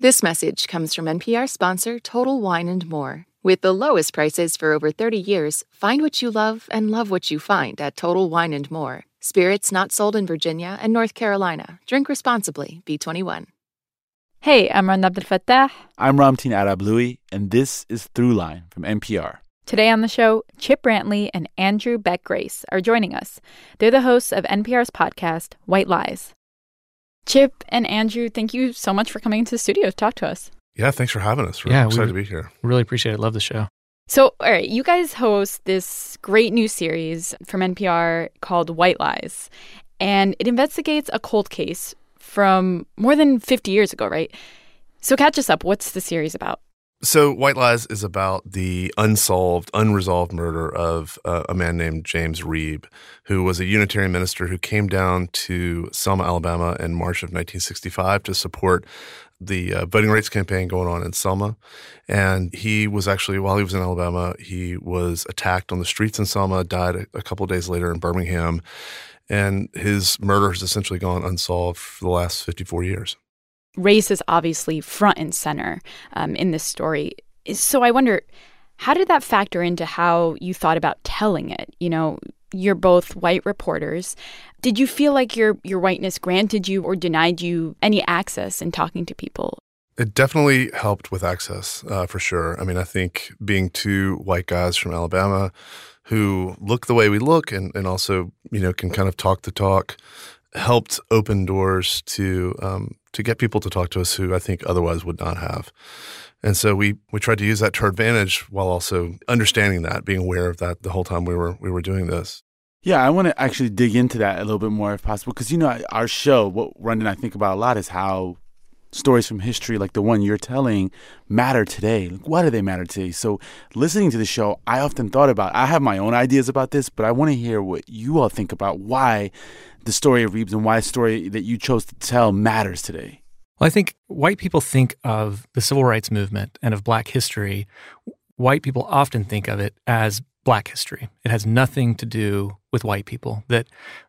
This message comes from NPR sponsor Total Wine and More. With the lowest prices for over 30 years, find what you love and love what you find at Total Wine and More. Spirits not sold in Virginia and North Carolina. Drink responsibly. B21. Hey, I'm Rund Abdelfatah. I'm Ramtin Arablouei, and this is Throughline from NPR. Today on the show, Chip Brantley and Andrew Beck Grace are joining us. They're the hosts of NPR's podcast, White Lies. Chip and Andrew, thank you so much for coming into the studio to talk to us. Yeah, thanks for having us. We're Yeah, excited we- to be here. Really appreciate it. Love the show. So, all right, you guys host this great new series from NPR called White Lies, and it investigates a cold case from more than 50 years ago, right? So, catch us up. What's the series about? So, White Lies is about the unsolved, unresolved murder of uh, a man named James Reeb, who was a Unitarian minister who came down to Selma, Alabama in March of 1965 to support the uh, voting rights campaign going on in Selma. And he was actually, while he was in Alabama, he was attacked on the streets in Selma, died a, a couple days later in Birmingham. And his murder has essentially gone unsolved for the last 54 years. Race is obviously front and center um, in this story. So, I wonder, how did that factor into how you thought about telling it? You know, you're both white reporters. Did you feel like your your whiteness granted you or denied you any access in talking to people? It definitely helped with access, uh, for sure. I mean, I think being two white guys from Alabama who look the way we look and, and also, you know, can kind of talk the talk helped open doors to um, to get people to talk to us who I think otherwise would not have. And so we we tried to use that to our advantage while also understanding that, being aware of that the whole time we were we were doing this. Yeah, I want to actually dig into that a little bit more if possible, because you know our show, what Rund and I think about a lot is how stories from history, like the one you're telling, matter today. Like, why do they matter today? So, listening to the show, I often thought about. I have my own ideas about this, but I want to hear what you all think about why the story of Reeb's and why the story that you chose to tell matters today. Well, I think white people think of the civil rights movement and of black history. White people often think of it as black history. It has nothing to do with white people. That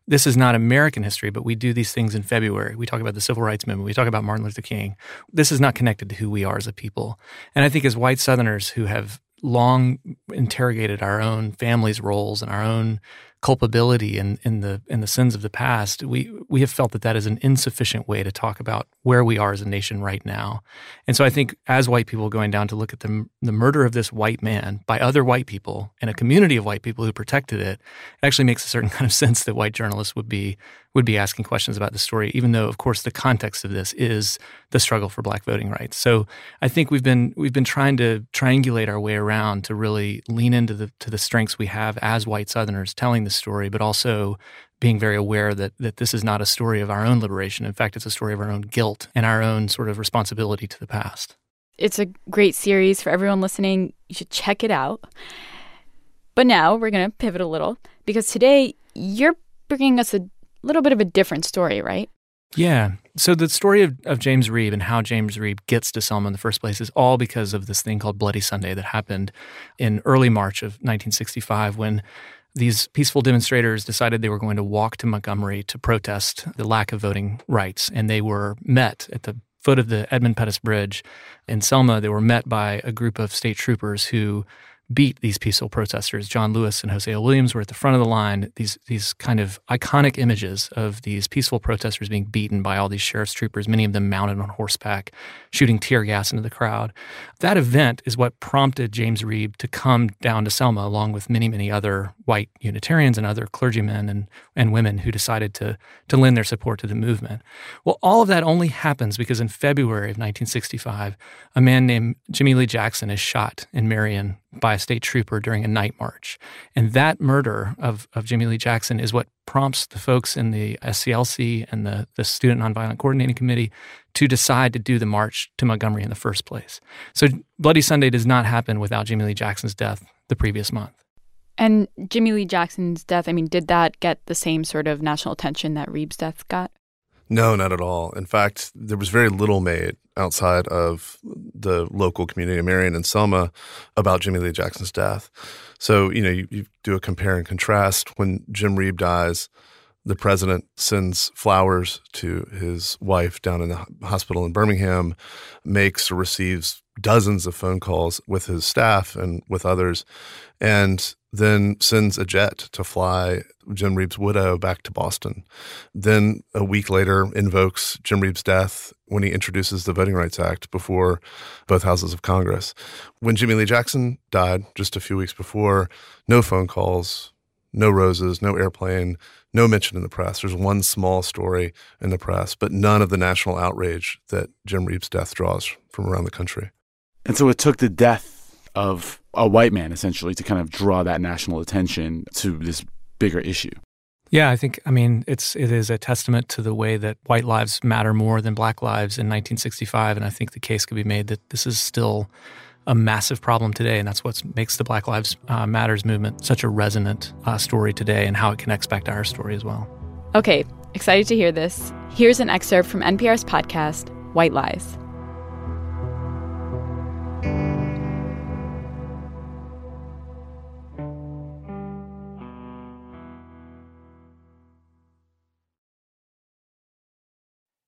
this is not American history, but we do these things in February. We talk about the civil rights movement. We talk about Martin Luther King. This is not connected to who we are as a people. And I think as white Southerners who have long interrogated our own families' roles and our own culpability in, in the in the sins of the past, we we have felt that that is an insufficient way to talk about where we are as a nation right now. And so I think as white people going down to look at the the murder of this white man by other white people and a community of white people who protected it, it actually makes a certain kind of sense that white journalists would be would be asking questions about the story, even though of course the context of this is the struggle for black voting rights. So I think we've been we've been trying to triangulate our way around to really lean into the to the strengths we have as white Southerners telling the story, but also being very aware that that this is not a story of our own liberation. In fact, it's a story of our own guilt and our own sort of responsibility to the past. It's a great series for everyone listening. You should check it out. But now we're going to pivot a little because today you're bringing us a little bit of a different story, right? Yeah. So the story of, of James Reeb and how James Reeb gets to Selma in the first place is all because of this thing called Bloody Sunday that happened in early March of 1965 when these peaceful demonstrators decided they were going to walk to Montgomery to protest the lack of voting rights. And they were met at the foot of the Edmund Pettus Bridge in Selma. They were met by a group of state troopers who beat these peaceful protesters. John Lewis and Hosea Williams were at the front of the line. These these kind of iconic images of these peaceful protesters being beaten by all these sheriff's troopers, many of them mounted on horseback, shooting tear gas into the crowd. That event is what prompted James Reeb to come down to Selma, along with many many other white Unitarians and other clergymen and and women who decided to to lend their support to the movement. Well, all of that only happens because in February of 1965, a man named Jimmie Lee Jackson is shot in Marion by state trooper during a night march. And that murder of, of Jimmie Lee Jackson is what prompts the folks in the SCLC and the, the Student Nonviolent Coordinating Committee to decide to do the march to Montgomery in the first place. So Bloody Sunday does not happen without Jimmie Lee Jackson's death the previous month. And Jimmie Lee Jackson's death, I mean, did that get the same sort of national attention that Reeb's death got? No, not at all. In fact, there was very little made outside of the local community of Marion and Selma about Jimmie Lee Jackson's death. So, you know, you, you do a compare and contrast. When Jim Reeb dies, The president sends flowers to his wife down in the hospital in Birmingham, makes or receives dozens of phone calls with his staff and with others, and then sends a jet to fly Jim Reeb's widow back to Boston. Then a week later invokes Jim Reeb's death when he introduces the Voting Rights Act before both houses of Congress. When Jimmie Lee Jackson died just a few weeks before, no phone calls, no roses, no airplane, no mention in the press. There's one small story in the press, but none of the national outrage that Jim Reeb's death draws from around the country. And so it took the death of a white man essentially to kind of draw that national attention to this bigger issue. Yeah, I think I mean it's it is a testament to the way that white lives matter more than black lives in 1965 and I think the case could be made that this is still a massive problem today and that's what makes the Black Lives uh, Matters movement such a resonant uh, story today and how it connects back to our story as well. Okay, excited to hear this. Here's an excerpt from NPR's podcast White Lies.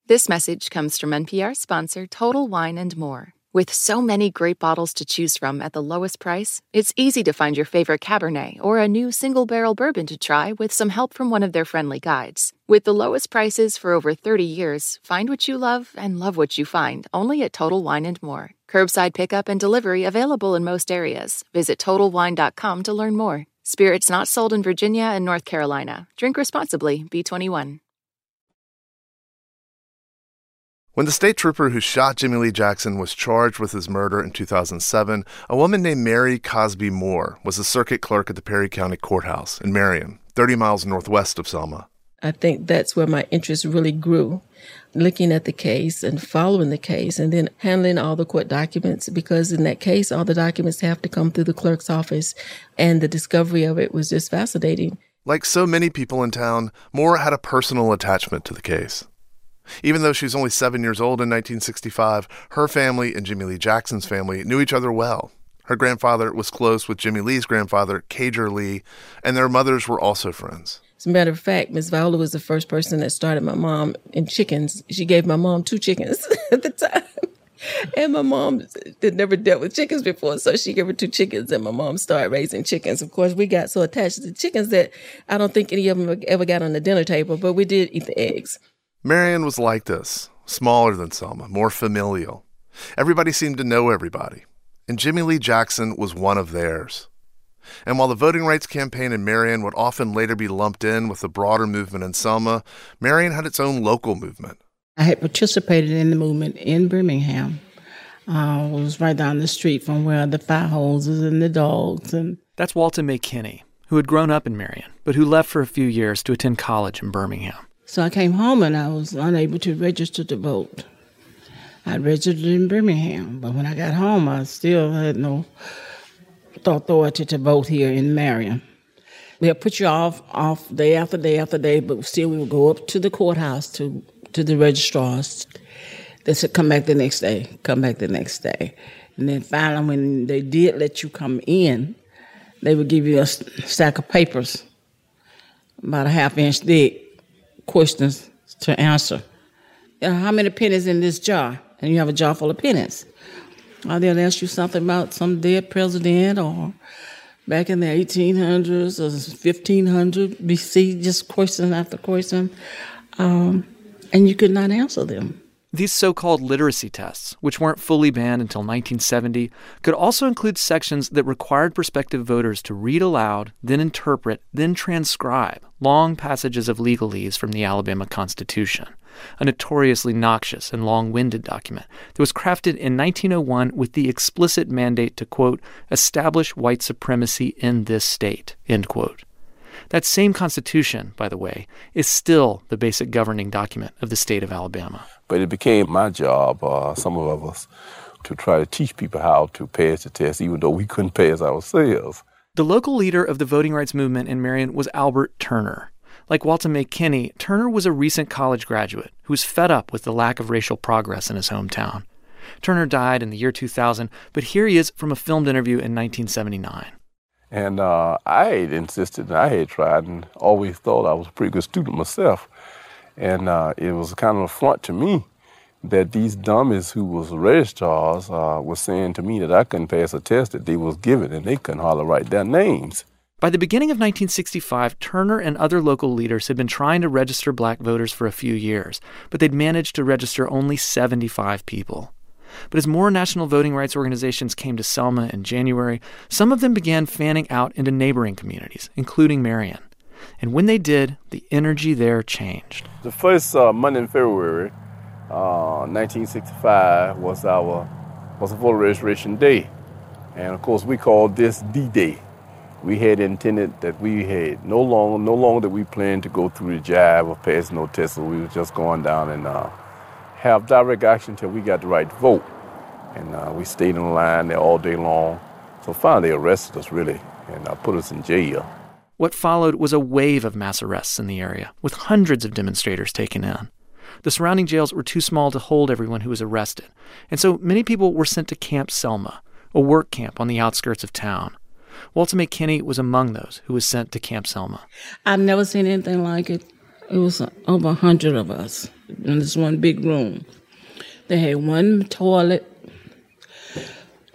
This message comes from NPR sponsor Total Wine and More. With so many great bottles to choose from at the lowest price, it's easy to find your favorite Cabernet or a new single barrel bourbon to try with some help from one of their friendly guides. With the lowest prices for over 30 years, find what you love and love what you find only at Total Wine and More. Curbside pickup and delivery available in most areas. Visit TotalWine.com to learn more. Spirits not sold in Virginia and North Carolina. Drink responsibly, B21. When the state trooper who shot Jimmie Lee Jackson was charged with his murder in 2007, a woman named Mary Cosby Moore was a circuit clerk at the Perry County Courthouse in Marion, 30 miles northwest of Selma. I think that's where my interest really grew, looking at the case and following the case and then handling all the court documents because in that case, all the documents have to come through the clerk's office and the discovery of it was just fascinating. Like so many people in town, Moore had a personal attachment to the case. Even though she was only seven years old in 1965, her family and Jimmie Lee Jackson's family knew each other well. Her grandfather was close with Jimmie Lee's grandfather, Cager Lee, and their mothers were also friends. As a matter of fact, Miss Viola was the first person that started my mom in chickens. She gave my mom two chickens at the time. And my mom had never dealt with chickens before, so she gave her two chickens, and my mom started raising chickens. Of course, we got so attached to the chickens that I don't think any of them ever got on the dinner table, but we did eat the eggs. Marion was like this, smaller than Selma, more familial. Everybody seemed to know everybody, and Jimmie Lee Jackson was one of theirs. And while the voting rights campaign in Marion would often later be lumped in with the broader movement in Selma, Marion had its own local movement. I had participated in the movement in Birmingham. Uh, it was right down the street from where the fire hoses and the dogs and. That's Walton McKinney, who had grown up in Marion, but who left for a few years to attend college in Birmingham. So I came home and I was unable to register to vote. I registered in Birmingham, but when I got home, I still had no authority to vote here in Marion. They'll put you off off day after day after day, but still we would go up to the courthouse to to the registrars. They said come back the next day, come back the next day, and then finally when they did let you come in, they would give you a stack of papers, about a half inch thick, questions to answer. Know, how many pennies in this jar? And you have a jar full of pennies. Or they'll ask you something about some dead president or back in the 1800s or 1500 BC, just question after question. Um, and you could not answer them. These so called literacy tests, which weren't fully banned until 1970, could also include sections that required prospective voters to read aloud, then interpret, then transcribe long passages of legalese from the Alabama Constitution, a notoriously noxious and long winded document that was crafted in 1901 with the explicit mandate to, quote, establish white supremacy in this state, end quote. That same Constitution, by the way, is still the basic governing document of the state of Alabama. But it became my job, uh, some of us, to try to teach people how to pass the test, even though we couldn't pass ourselves. The local leader of the voting rights movement in Marion was Albert Turner. Like Walta McKinney, Turner was a recent college graduate who was fed up with the lack of racial progress in his hometown. Turner died in the year 2000, but here he is from a filmed interview in 1979. And uh, I had insisted and I had tried and always thought I was a pretty good student myself. And uh, it was kind of a front to me that these dummies who was registrars uh, were saying to me that I couldn't pass a test that they was given and they couldn't hardly write their names. By the beginning of 1965, Turner and other local leaders had been trying to register black voters for a few years, but they'd managed to register only 75 people. But as more national voting rights organizations came to Selma in January, some of them began fanning out into neighboring communities, including Marion. And when they did, the energy there changed. The first uh, Monday in February, uh, 1965, was our was a voter registration day, and of course we called this D-Day we had intended that we had no longer no longer that we planned to go through the jive of passing no tests. So we were just going down and uh, have direct action until we got the right to vote. And uh, we stayed in line there all day long. So finally they arrested us really and uh, put us in jail. What followed was a wave of mass arrests in the area, with hundreds of demonstrators taken in. The surrounding jails were too small to hold everyone who was arrested, and so many people were sent to Camp Selma, a work camp on the outskirts of town. Walter May Kinney was among those who was sent to Camp Selma. I've never seen anything like it. It was over a hundred of us in this one big room. They had one toilet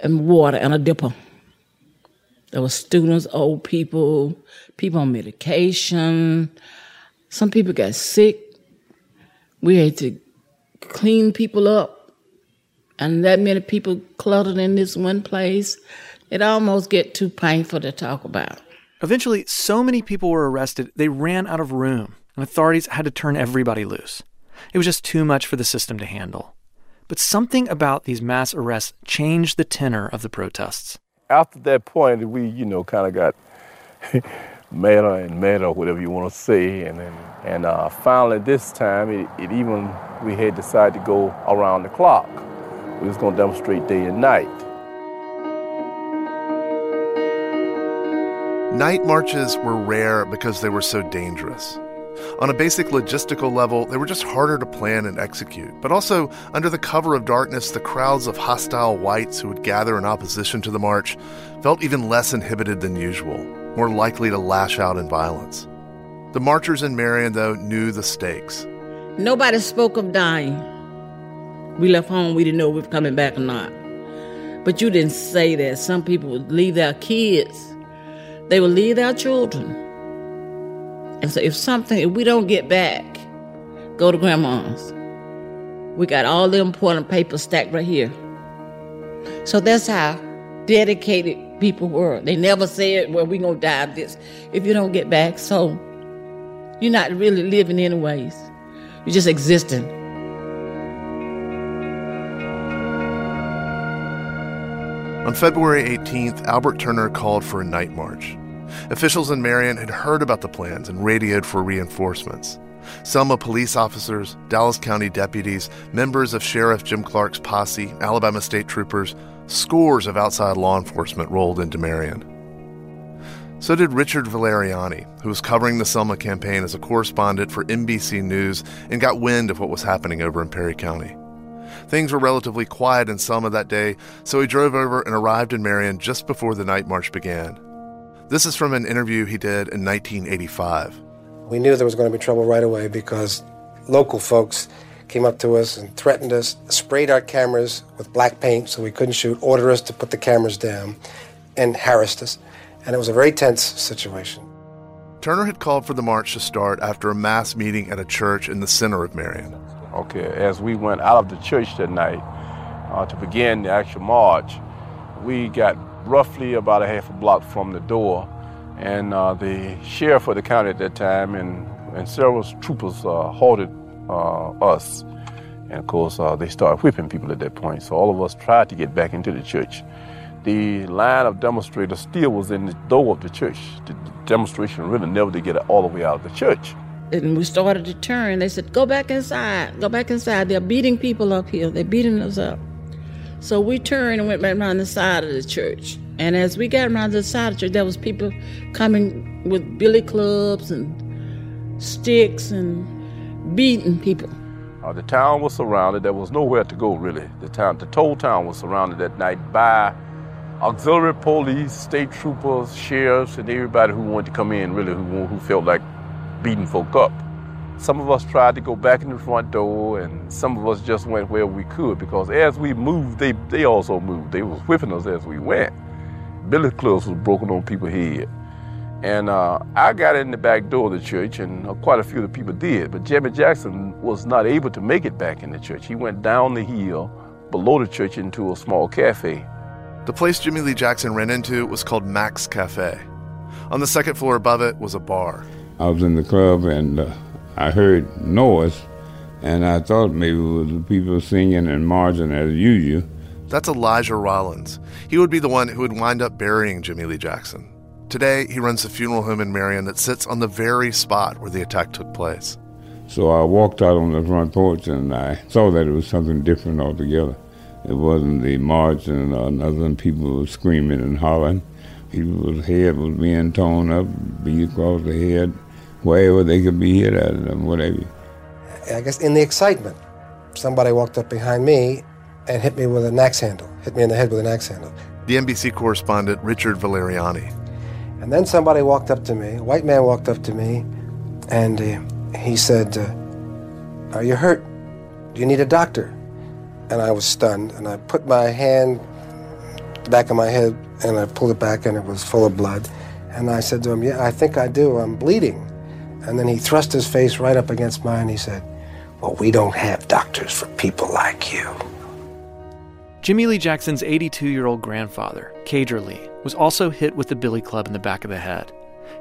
and water and a dipper. There were students, old people, people on medication. Some people got sick. We had to clean people up. And that many people cluttered in this one place it almost get too painful to talk about. Eventually, so many people were arrested, they ran out of room, and authorities had to turn everybody loose. It was just too much for the system to handle. But something about these mass arrests changed the tenor of the protests. After that point, we, you know, kind of got madder and madder, whatever you want to say. And then, and uh, finally, this time, it, it even we had decided to go around the clock. We was going to demonstrate day and night. Night marches were rare because they were so dangerous. On a basic logistical level, they were just harder to plan and execute. But also, under the cover of darkness, the crowds of hostile whites who would gather in opposition to the march felt even less inhibited than usual, more likely to lash out in violence. The marchers in Marion, though, knew the stakes. Nobody spoke of dying. We left home, we didn't know if we were coming back or not. But you didn't say that. Some people would leave their kids they would leave their children. And so if something, if we don't get back, go to grandma's. We got all the important papers stacked right here. So that's how dedicated people were. They never said, well, we're going to die this if you don't get back. So you're not really living anyways. You're just existing. On February 18th, Albert Turner called for a night march. Officials in Marion had heard about the plans and radioed for reinforcements. Selma police officers, Dallas County deputies, members of Sheriff Jim Clark's posse, Alabama state troopers, scores of outside law enforcement rolled into Marion. So did Richard Valeriani, who was covering the Selma campaign as a correspondent for NBC News and got wind of what was happening over in Perry County. Things were relatively quiet in Selma that day, so he drove over and arrived in Marion just before the night march began. This is from an interview he did in 1985. We knew there was going to be trouble right away because local folks came up to us and threatened us, sprayed our cameras with black paint so we couldn't shoot, ordered us to put the cameras down, and harassed us. And it was a very tense situation. Turner had called for the march to start after a mass meeting at a church in the center of Marion. Okay, as we went out of the church that night uh, to begin the actual march, we got roughly about a half a block from the door, and uh, the sheriff of the county at that time and, and several troopers uh, halted uh, us. And of course, uh, they started whipping people at that point. So all of us tried to get back into the church. The line of demonstrators still was in the door of the church. The demonstration really never did get all the way out of the church and we started to turn. They said, "Go back inside. Go back inside. They're beating people up here. They're beating us up." So we turned and went back around the side of the church. And as we got around the side of the church, there was people coming with billy clubs and sticks and beating people. Uh, the town was surrounded. There was nowhere to go really. The town, the whole town was surrounded that night by auxiliary police, state troopers, sheriffs, and everybody who wanted to come in, really, who, who felt like beating folk up. Some of us tried to go back in the front door, and some of us just went where we could because as we moved, they, they also moved. They was whipping us as we went. Billy clubs was broken on people's head. And uh, I got in the back door of the church, and uh, quite a few of the people did. But Jimmie Jackson was not able to make it back in the church. He went down the hill below the church into a small cafe. The place Jimmie Lee Jackson ran into was called Max Cafe. On the second floor above it was a bar. I was in the club and uh, I heard noise, and I thought maybe it was the people singing and marching as usual. That's Elijah Rollins. He would be the one who would wind up burying Jimmie Lee Jackson. Today, he runs the funeral home in Marion that sits on the very spot where the attack took place. So I walked out on the front porch and I saw that it was something different altogether. It wasn't the marching or uh, nothing. People were screaming and hollering. People's head was being torn up, beat across the head, wherever they could be hit at them, whatever. I guess in the excitement, somebody walked up behind me and hit me with an axe handle, hit me in the head with an axe handle. The NBC correspondent Richard Valeriani. And then somebody walked up to me, a white man walked up to me, and uh, he said, uh, Are you hurt? Do you need a doctor? And I was stunned, and I put my hand back of my head and I pulled it back, and it was full of blood. And I said to him, Yeah, I think I do. I'm bleeding. And then he thrust his face right up against mine. He said, Well, we don't have doctors for people like you. Jimmie Lee Jackson's 82 year old grandfather, Cager Lee, was also hit with the billy club in the back of the head.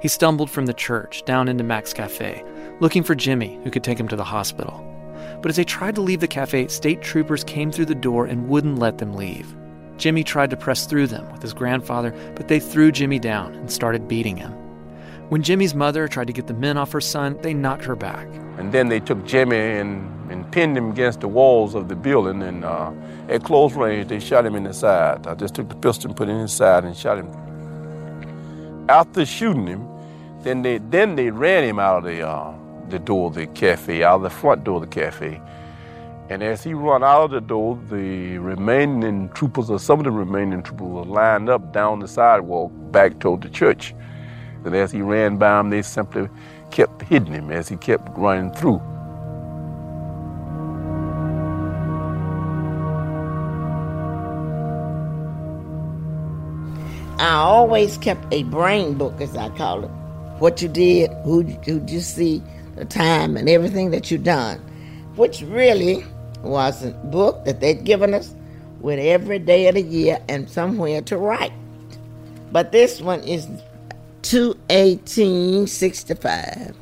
He stumbled from the church down into Max Cafe, looking for Jimmy, who could take him to the hospital. But as they tried to leave the cafe, state troopers came through the door and wouldn't let them leave. Jimmy tried to press through them with his grandfather, but they threw Jimmy down and started beating him. When Jimmy's mother tried to get the men off her son, they knocked her back. And then they took Jimmy and, and pinned him against the walls of the building. And uh, at close range, they shot him in the side. I just took the pistol and put it in his side and shot him. After shooting him, then they then they ran him out of the uh, the door of the cafe, out of the front door of the cafe. And as he run out of the door, the remaining troopers, or some of the remaining troopers, were lined up down the sidewalk back toward the church. And as he ran by them, they simply kept hitting him as he kept running through. I always kept a brain book, as I call it. What you did, who who you see, the time, and everything that you done, which really was a book that they'd given us with every day of the year and somewhere to write. But this one is 21865.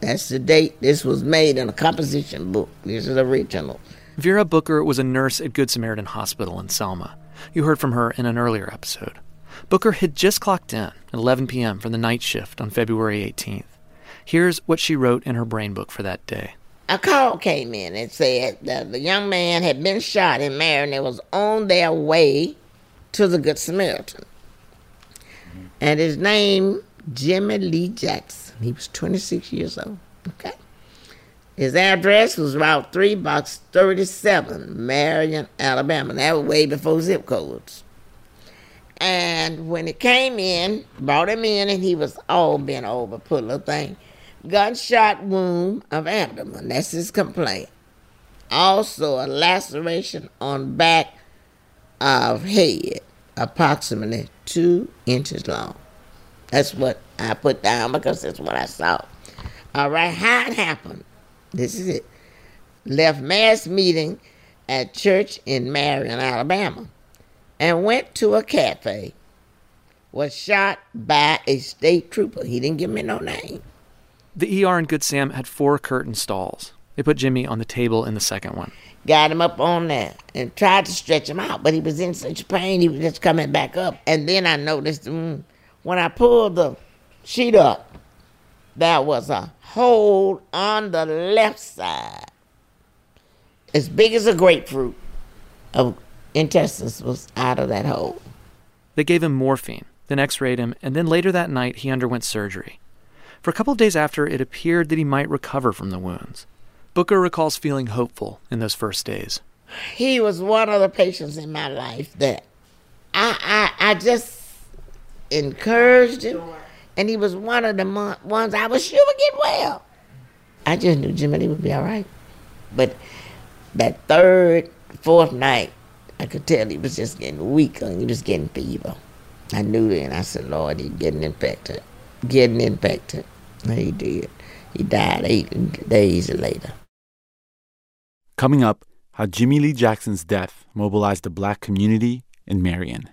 That's the date this was made in a composition book. This is original. Vera Booker was a nurse at Good Samaritan Hospital in Selma. You heard from her in an earlier episode. Booker had just clocked in at 11 p.m. for the night shift on February 18th. Here's what she wrote in her brain book for that day. A call came in and said that the young man had been shot in Marion and was on their way to the Good Samaritan. And his name, Jimmie Lee Jackson. He was 26 years old. Okay. His address was Route 3, Box 37, Marion, Alabama. That was way before zip codes. And when it came in, brought him in, and he was all bent over, put a little thing. Gunshot wound of abdomen. That's his complaint. Also, a laceration on back of head, approximately two inches long. That's what I put down because that's what I saw. All right, how it happened. This is it. Left mass meeting at church in Marion, Alabama, and went to a cafe. Was shot by a state trooper. He didn't give me no name. The ER in Good Sam had four curtain stalls. They put Jimmy on the table in the second one. Got him up on there and tried to stretch him out, but he was in such pain he was just coming back up. And then I noticed mm, when I pulled the sheet up, there was a hole on the left side, as big as a grapefruit, of intestines was out of that hole. They gave him morphine, then x rayed him, and then later that night he underwent surgery. For a couple of days after, it appeared that he might recover from the wounds. Booker recalls feeling hopeful in those first days. He was one of the patients in my life that I, I, I just encouraged him, and he was one of the ones I was sure would get well. I just knew Lee would be all right. But that third, fourth night, I could tell he was just getting weaker he was getting fever. I knew then. I said, Lord, he's getting infected. Getting infected. And he did. He died eight days later. Coming up, how Jimmie Lee Jackson's death mobilized the black community in Marion.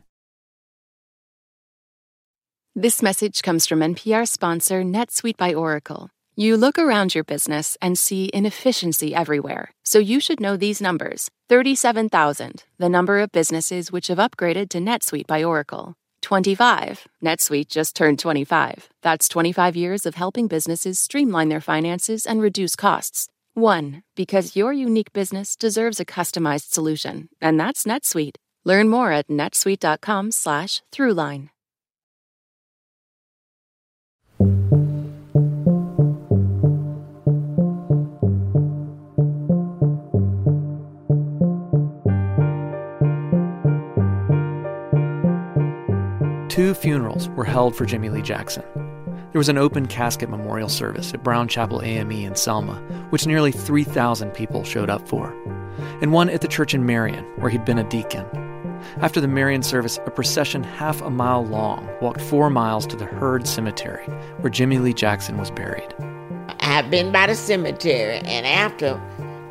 This message comes from NPR sponsor NetSuite by Oracle. You look around your business and see inefficiency everywhere, so you should know these numbers 37,000, the number of businesses which have upgraded to NetSuite by Oracle. 25. NetSuite just turned 25. That's 25 years of helping businesses streamline their finances and reduce costs. 1. Because your unique business deserves a customized solution, and that's NetSuite. Learn more at netsuite.com slash throughline. Two funerals were held for Jimmie Lee Jackson. There was an open casket memorial service at Brown Chapel AME in Selma, which nearly 3,000 people showed up for, and one at the church in Marion, where he'd been a deacon. After the Marion service, a procession half a mile long walked four miles to the Heard Cemetery, where Jimmie Lee Jackson was buried. I've been by the cemetery, and after,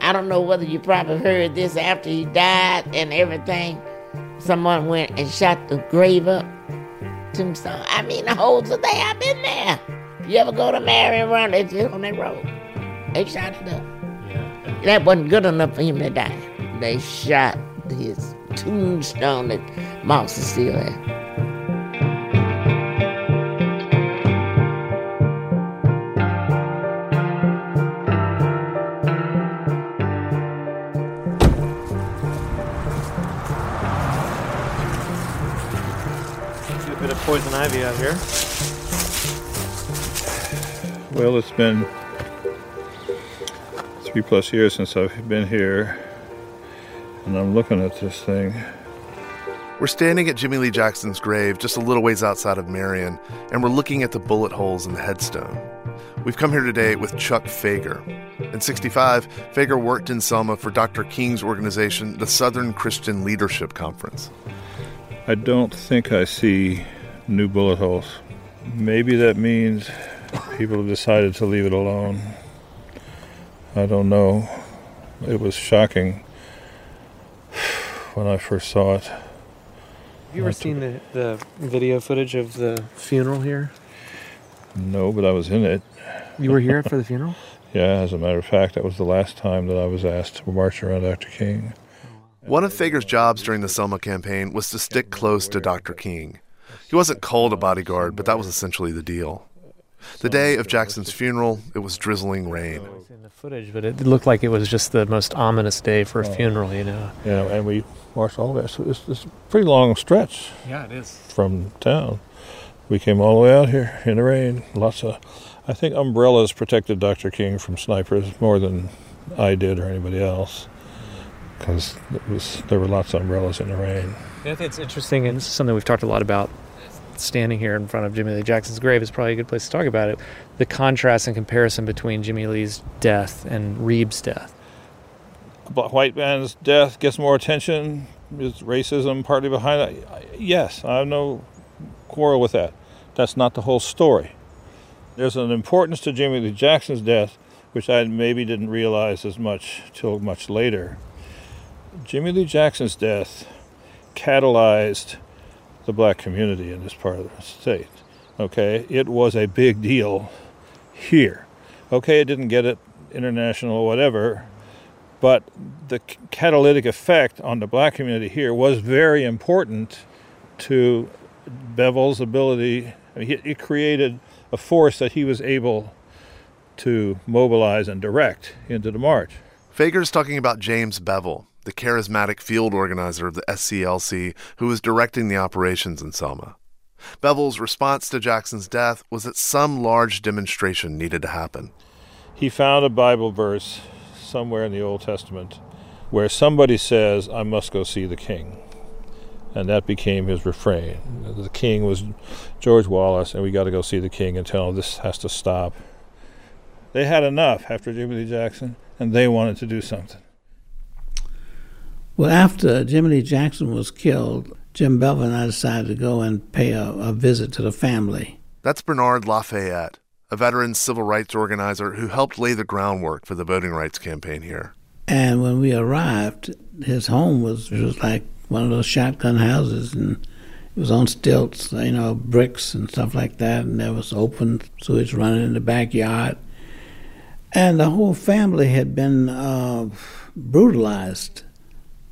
I don't know whether you probably heard this, after he died and everything, someone went and shot the grave up tombstone. I mean, the whole there. I've been there. You ever go to Marion Run, just on that road. They shot it up. Yeah. That wasn't good enough for him to die. They shot his tombstone that Moss is still there. Poison ivy out here. Well, it's been three plus years since I've been here, and I'm looking at this thing. We're standing at Jimmie Lee Jackson's grave just a little ways outside of Marion, and we're looking at the bullet holes in the headstone. We've come here today with Chuck Fager. In 65, Fager worked in Selma for Dr. King's organization, the Southern Christian Leadership Conference. I don't think I see new bullet holes. Maybe that means people have decided to leave it alone. I don't know. It was shocking when I first saw it. Have you ever seen the, the video footage of the funeral here? No, but I was in it. You were here for the funeral? yeah, as a matter of fact, that was the last time that I was asked to march around Dr. King. One of Fager's jobs during the Selma campaign was to stick close to Dr. King. He wasn't called a bodyguard, but that was essentially the deal. The day of Jackson's funeral, it was drizzling rain. In the footage, but it looked like it was just the most ominous day for a funeral, you know. Yeah, and we marched all the way. So it's, it's a pretty long stretch. Yeah, it is. From town, we came all the way out here in the rain. Lots of, I think umbrellas protected Dr. King from snipers more than I did or anybody else, because there were lots of umbrellas in the rain. Yeah, I think it's interesting, and this is something we've talked a lot about standing here in front of Jimmie Lee Jackson's grave is probably a good place to talk about it. The contrast and comparison between Jimmie Lee's death and Reeb's death. A white man's death gets more attention. Is racism partly behind that? Yes, I have no quarrel with that. That's not the whole story. There's an importance to Jimmie Lee Jackson's death, which I maybe didn't realize as much till much later. Jimmie Lee Jackson's death catalyzed the black community in this part of the state. Okay, it was a big deal here. Okay, it didn't get it international or whatever, but the catalytic effect on the black community here was very important to Bevel's ability. I mean, it created a force that he was able to mobilize and direct into the march. Fager's talking about James Bevel, the charismatic field organizer of the SCLC who was directing the operations in Selma. Bevel's response to Jackson's death was that some large demonstration needed to happen. He found a Bible verse somewhere in the Old Testament where somebody says, I must go see the king. And that became his refrain. The king was George Wallace, and we got to go see the king and tell him this has to stop. They had enough after Jimmie Jackson, and they wanted to do something. Well, after Jimmie Lee Jackson was killed, Jim Bevel and I decided to go and pay a, a visit to the family. That's Bernard Lafayette, a veteran civil rights organizer who helped lay the groundwork for the voting rights campaign here. And when we arrived, his home was, was like one of those shotgun houses, and it was on stilts, you know, bricks and stuff like that, and there was open sewage running in the backyard. And the whole family had been uh, brutalized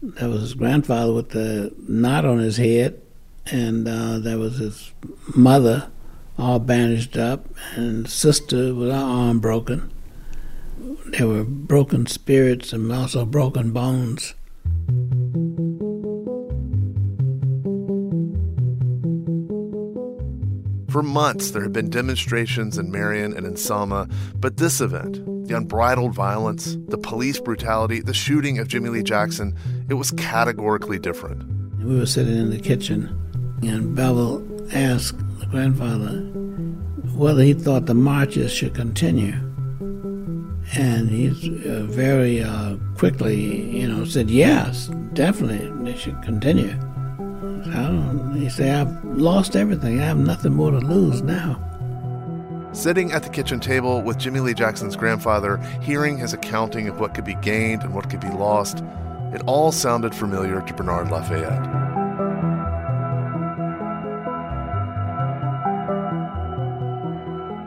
there was his grandfather with the knot on his head, and uh, there was his mother all bandaged up, and sister with her arm broken. There were broken spirits and also broken bones. For months, there had been demonstrations in Marion and in Selma, but this event, the unbridled violence, the police brutality, the shooting of Jimmie Lee Jackson, it was categorically different. We were sitting in the kitchen, and Bevel asked the grandfather whether he thought the marches should continue. And he uh, very uh, quickly, you know, said, yes, definitely, they should continue. I don't, he said, I've lost everything. I have nothing more to lose now. Sitting at the kitchen table with Jimmie Lee Jackson's grandfather, hearing his accounting of what could be gained and what could be lost, it all sounded familiar to Bernard Lafayette.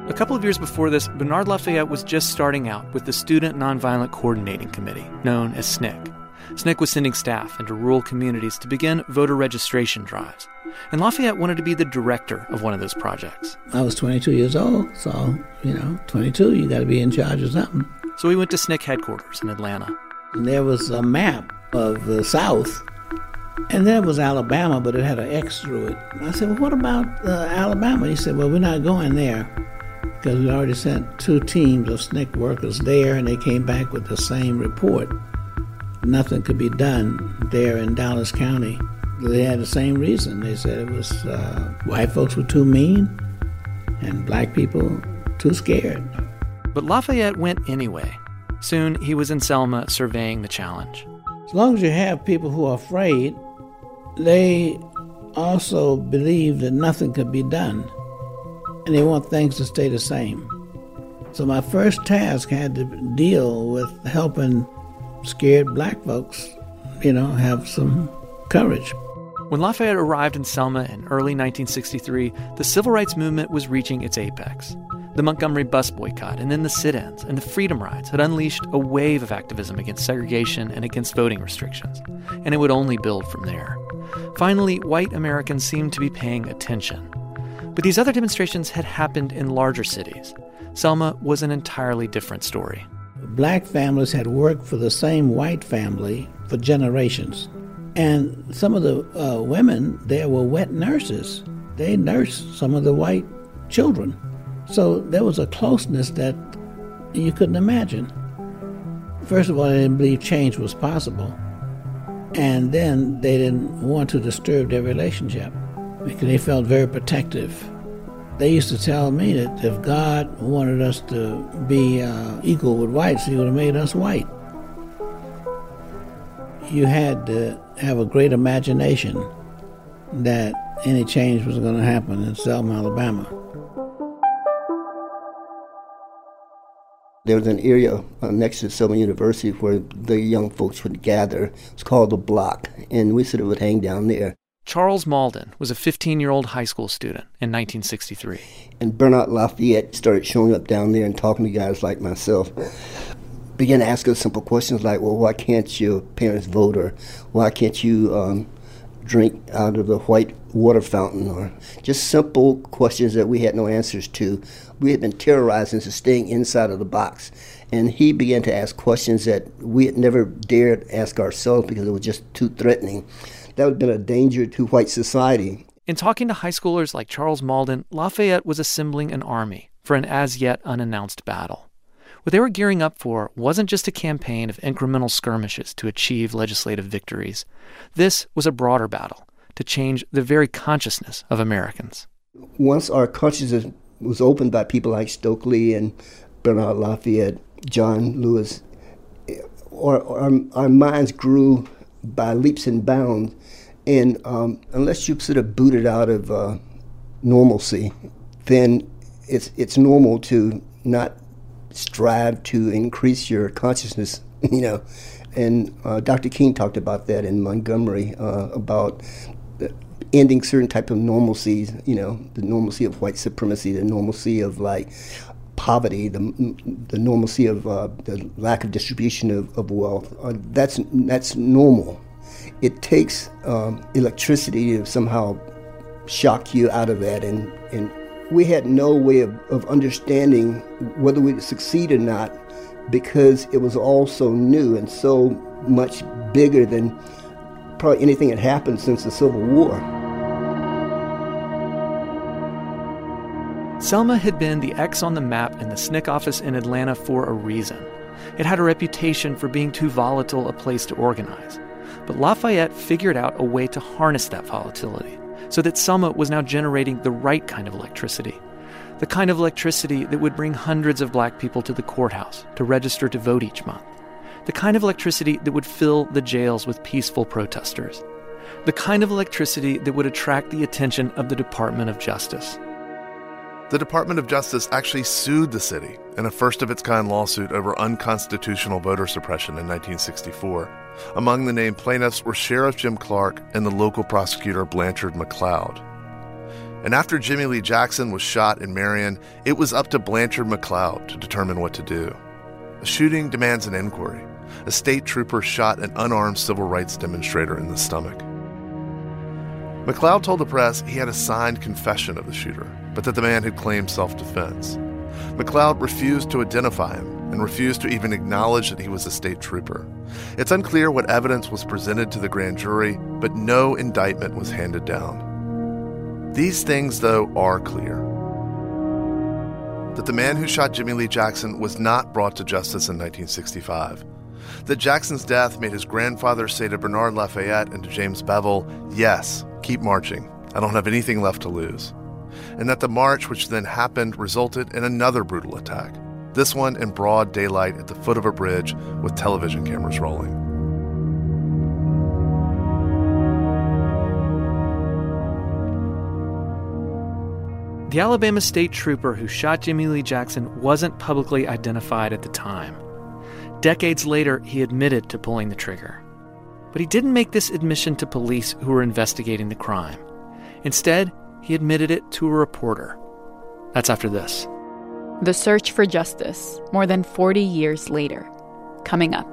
A couple of years before this, Bernard Lafayette was just starting out with the Student Nonviolent Coordinating Committee, known as SNCC. SNCC was sending staff into rural communities to begin voter registration drives. And Lafayette wanted to be the director of one of those projects. I was 22 years old, so, you know, 22, you got to be in charge of something. So we went to SNCC headquarters in Atlanta. And there was a map of the South, and there was Alabama, but it had an X through it. I said, Well, what about uh, Alabama? He said, Well, we're not going there because we already sent two teams of SNCC workers there, and they came back with the same report nothing could be done there in Dallas County. They had the same reason. They said it was uh, white folks were too mean and black people too scared. But Lafayette went anyway. Soon he was in Selma surveying the challenge. As long as you have people who are afraid, they also believe that nothing could be done and they want things to stay the same. So my first task had to deal with helping scared black folks, you know, have some courage. When Lafayette arrived in Selma in early 1963, the civil rights movement was reaching its apex. The Montgomery bus boycott and then the sit ins and the freedom rides had unleashed a wave of activism against segregation and against voting restrictions, and it would only build from there. Finally, white Americans seemed to be paying attention. But these other demonstrations had happened in larger cities. Selma was an entirely different story black families had worked for the same white family for generations. And some of the uh, women there were wet nurses. They nursed some of the white children. So there was a closeness that you couldn't imagine. First of all, they didn't believe change was possible. And then they didn't want to disturb their relationship because they felt very protective they used to tell me that if God wanted us to be uh, equal with whites, He would have made us white. You had to have a great imagination that any change was going to happen in Selma, Alabama. There was an area uh, next to Selma University where the young folks would gather. It's called the Block, and we sort of would hang down there. Charles Mauldin was a 15 year old high school student in 1963. And Bernard Lafayette started showing up down there and talking to guys like myself. Began to ask us simple questions like, well, why can't your parents vote? Or why can't you um, drink out of the white water fountain? Or just simple questions that we had no answers to. We had been terrorized into staying inside of the box. And he began to ask questions that we had never dared ask ourselves because it was just too threatening that would have been a danger to white society. In talking to high schoolers like Charles Mauldin, Lafayette was assembling an army for an as yet unannounced battle. What they were gearing up for wasn't just a campaign of incremental skirmishes to achieve legislative victories. This was a broader battle to change the very consciousness of Americans. Once our consciousness was opened by people like Stokely and Bernard Lafayette, John Lewis, eh, our, our, our minds grew by leaps and bounds. And um, unless you sort of boot it out of uh, normalcy, then it's it's normal to not strive to increase your consciousness, you know. And uh, Dr. King talked about that in Montgomery uh, about ending certain type of normalcies, you know, the normalcy of white supremacy, the normalcy of like poverty, the, the normalcy of uh, the lack of distribution of, of wealth. Uh, that's that's normal. It takes um, electricity to somehow shock you out of that, and and we had no way of, of understanding whether we'd succeed or not because it was all so new and so much bigger than probably anything that happened since the Civil War. Selma had been the X on the map in the SNCC office in Atlanta for a reason. It had a reputation for being too volatile a place to organize. But Lafayette figured out a way to harness that volatility so that Selma was now generating the right kind of electricity. The kind of electricity that would bring hundreds of black people to the courthouse to register to vote each month. The kind of electricity that would fill the jails with peaceful protesters. The kind of electricity that would attract the attention of the Department of Justice. The Department of Justice actually sued the city in a first of its kind lawsuit over unconstitutional voter suppression in 1964. Among the named plaintiffs were Sheriff Jim Clark and the local prosecutor Blanchard McLeod. And after Jimmie Lee Jackson was shot in Marion, it was up to Blanchard McLeod to determine what to do. A shooting demands an inquiry. A state trooper shot an unarmed civil rights demonstrator in the stomach. McLeod told the press he had a signed confession of the shooter, but that the man had claimed self defense. McLeod refused to identify him and refused to even acknowledge that he was a state trooper. It's unclear what evidence was presented to the grand jury, but no indictment was handed down. These things, though, are clear. That the man who shot Jimmie Lee Jackson was not brought to justice in 1965. That Jackson's death made his grandfather say to Bernard Lafayette and to James Bevel, Yes, keep marching. I don't have anything left to lose and that the march, which then happened, resulted in another brutal attack, this one in broad daylight at the foot of a bridge with television cameras rolling. The Alabama state trooper who shot Jimmie Lee Jackson wasn't publicly identified at the time. Decades later, he admitted to pulling the trigger. But he didn't make this admission to police who were investigating the crime. Instead, he admitted it to a reporter. That's after this. The Search for Justice, more than 40 years later. Coming up.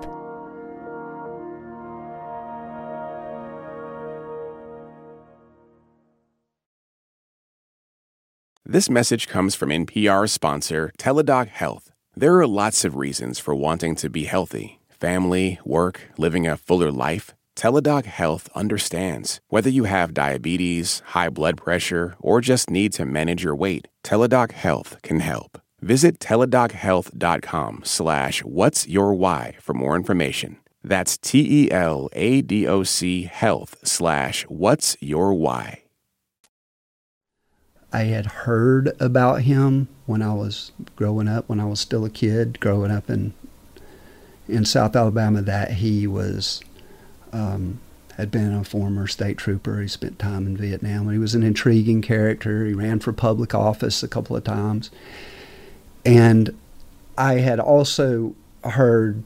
This message comes from NPR sponsor Teladoc Health. There are lots of reasons for wanting to be healthy family, work, living a fuller life. Teladoc Health understands. Whether you have diabetes, high blood pressure, or just need to manage your weight, Teladoc Health can help. Visit teladochealth.com slash what's your why for more information. That's T-E-L-A-D-O-C health slash what's your why. I had heard about him when I was growing up, when I was still a kid, growing up in in South Alabama, that he was um, had been a former state trooper. He spent time in Vietnam. He was an intriguing character. He ran for public office a couple of times. And I had also heard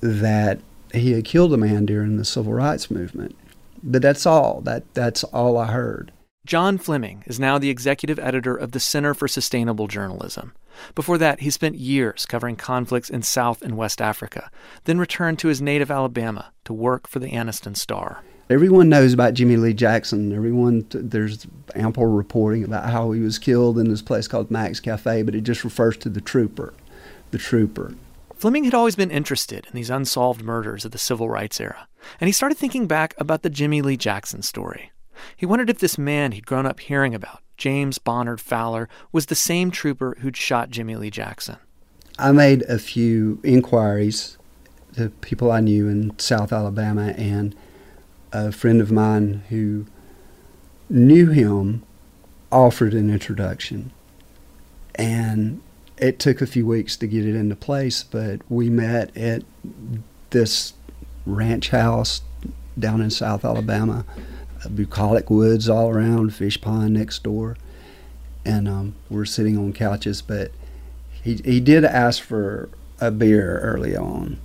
that he had killed a man during the civil rights movement. But that's all. That that's all I heard. John Fleming is now the executive editor of the Center for Sustainable Journalism. Before that, he spent years covering conflicts in South and West Africa, then returned to his native Alabama to work for the Anniston Star. Everyone knows about Jimmie Lee Jackson. Everyone, there's ample reporting about how he was killed in this place called Mack's Cafe, but it just refers to the trooper, the trooper. Fleming had always been interested in these unsolved murders of the civil rights era, and he started thinking back about the Jimmie Lee Jackson story. He wondered if this man he'd grown up hearing about, James Bonard Fowler, was the same trooper who'd shot Jimmie Lee Jackson. I made a few inquiries to people I knew in South Alabama, and a friend of mine who knew him offered an introduction. And it took a few weeks to get it into place, but we met at this ranch house down in South Alabama, bucolic woods all around, fish pond next door, and um, we're sitting on couches. But he he did ask for a beer early on,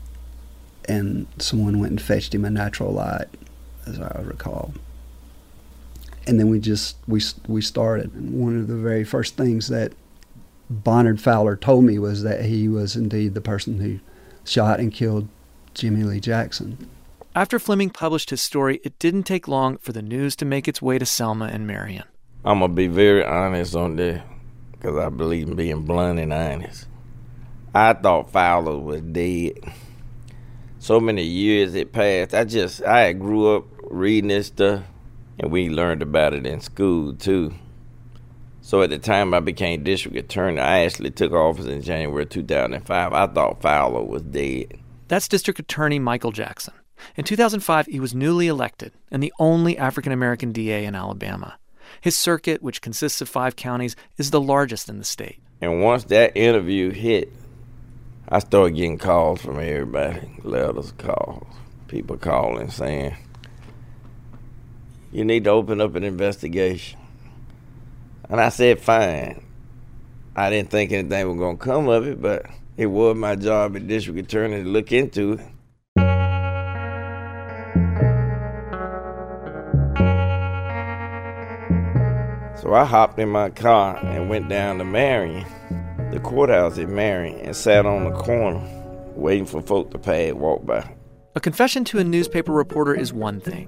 and someone went and fetched him a natural light, as I recall. And then we just we we started. And one of the very first things that Bonard Fowler told me was that he was indeed the person who shot and killed Jimmie Lee Jackson. After Fleming published his story, it didn't take long for the news to make its way to Selma and Marion. I'm going to be very honest on this because I believe in being blunt and honest. I thought Fowler was dead. So many years it passed. I just, I grew up reading this stuff, and we learned about it in school too. So at the time I became district attorney, I actually took office in January 2005. I thought Fowler was dead. That's District Attorney Michael Jackson. In 2005, he was newly elected and the only African American DA in Alabama. His circuit, which consists of five counties, is the largest in the state. And once that interview hit, I started getting calls from everybody letters, calls, people calling saying, You need to open up an investigation. And I said, fine. I didn't think anything was going to come of it, but it was my job as district attorney to look into it. So I hopped in my car and went down to Marion, the courthouse in Marion, and sat on the corner waiting for folk to pass walk by. A confession to a newspaper reporter is one thing,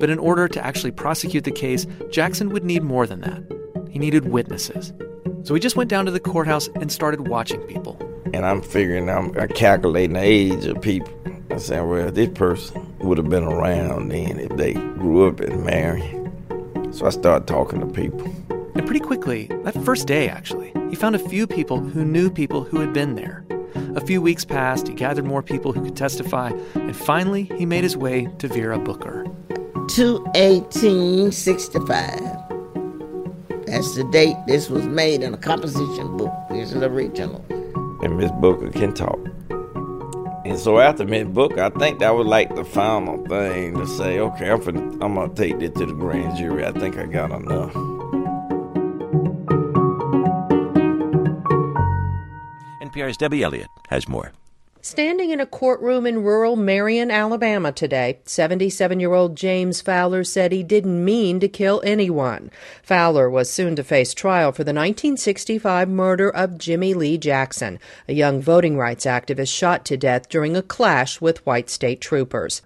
but in order to actually prosecute the case, Jackson would need more than that. He needed witnesses. So he just went down to the courthouse and started watching people. And I'm figuring, I'm, I'm calculating the age of people. I said, well, this person would have been around then if they grew up in Marion. So I started talking to people. And pretty quickly, that first day actually, he found a few people who knew people who had been there. A few weeks passed, he gathered more people who could testify, and finally he made his way to Vera Booker. 21865. That's the date this was made in a composition book. This is the original. And Miss Booker can talk. And so after Miss Booker, I think that was like the final thing to say, okay, I'm, I'm gonna take this to the grand jury. I think I got enough. NPR's Debbie Elliott has more. Standing in a courtroom in rural Marion, Alabama today, 77 year old James Fowler said he didn't mean to kill anyone. Fowler was soon to face trial for the 1965 murder of Jimmie Lee Jackson, a young voting rights activist shot to death during a clash with white state troopers.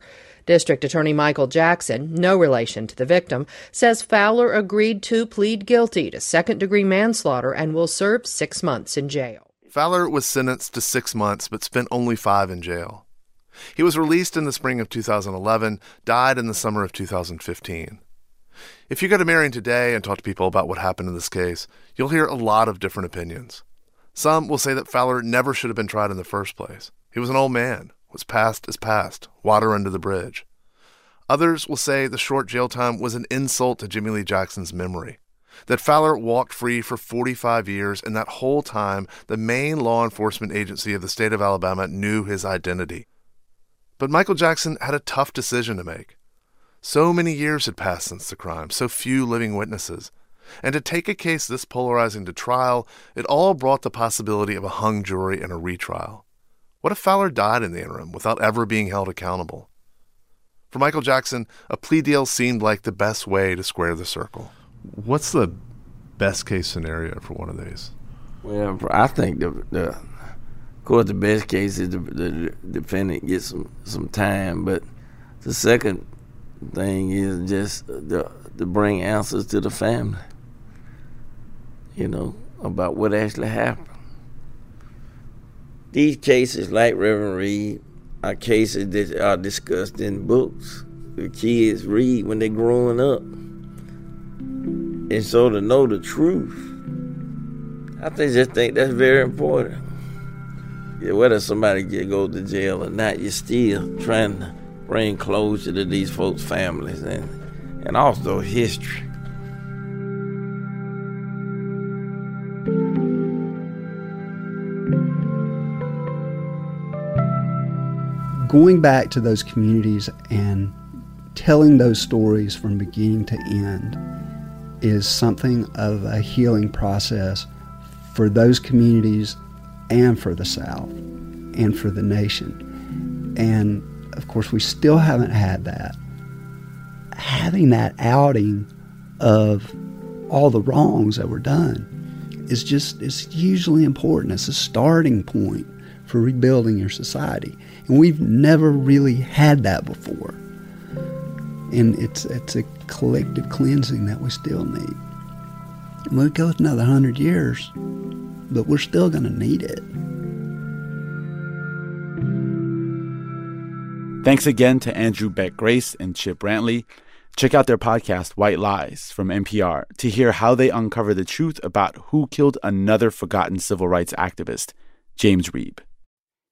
District Attorney Michael Jackson, no relation to the victim, says Fowler agreed to plead guilty to second degree manslaughter and will serve six months in jail. Fowler was sentenced to six months but spent only five in jail. He was released in the spring of 2011, died in the summer of 2015. If you go to Marion today and talk to people about what happened in this case, you'll hear a lot of different opinions. Some will say that Fowler never should have been tried in the first place. He was an old man. What's past is past. Water under the bridge. Others will say the short jail time was an insult to Jimmie Lee Jackson's memory that Fowler walked free for 45 years, and that whole time, the main law enforcement agency of the state of Alabama knew his identity. But Michael Jackson had a tough decision to make. So many years had passed since the crime, so few living witnesses. And to take a case this polarizing to trial, it all brought the possibility of a hung jury and a retrial. What if Fowler died in the interim without ever being held accountable? For Michael Jackson, a plea deal seemed like the best way to square the circle. What's the best case scenario for one of these? Well, I think the, the of course the best case is the, the defendant gets some some time, but the second thing is just the, to bring answers to the family. You know about what actually happened. These cases, like Reverend Reeb, are cases that are discussed in books. The kids read when they're growing up. And so to know the truth, I think, just think that's very important. Yeah, whether somebody get go to jail or not, you're still trying to bring closure to these folks' families and, and also history. Going back to those communities and telling those stories from beginning to end is something of a healing process for those communities and for the South and for the nation. And of course, we still haven't had that. Having that outing of all the wrongs that were done is just it's hugely important. It's a starting point for rebuilding your society. And we've never really had that before. And it's it's a collective cleansing that we still need. And we'll go with another hundred years, but we're still gonna need it. Thanks again to Andrew Beck Grace and Chip Brantley. Check out their podcast, White Lies, from NPR, to hear how they uncover the truth about who killed another forgotten civil rights activist, James Reeb.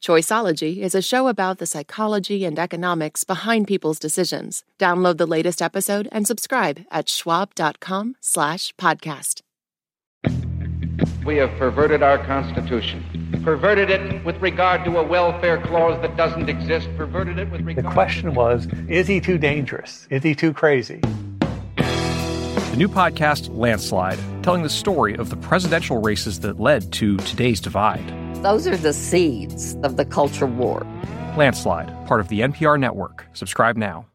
Choiceology is a show about the psychology and economics behind people's decisions. Download the latest episode and subscribe at schwab.com/podcast. We have perverted our Constitution, perverted it with regard to a welfare clause that doesn't exist, perverted it with regard. The question was is he too dangerous? Is he too crazy? New podcast, Landslide, telling the story of the presidential races that led to today's divide. Those are the seeds of the culture war. Landslide, part of the NPR network. Subscribe now.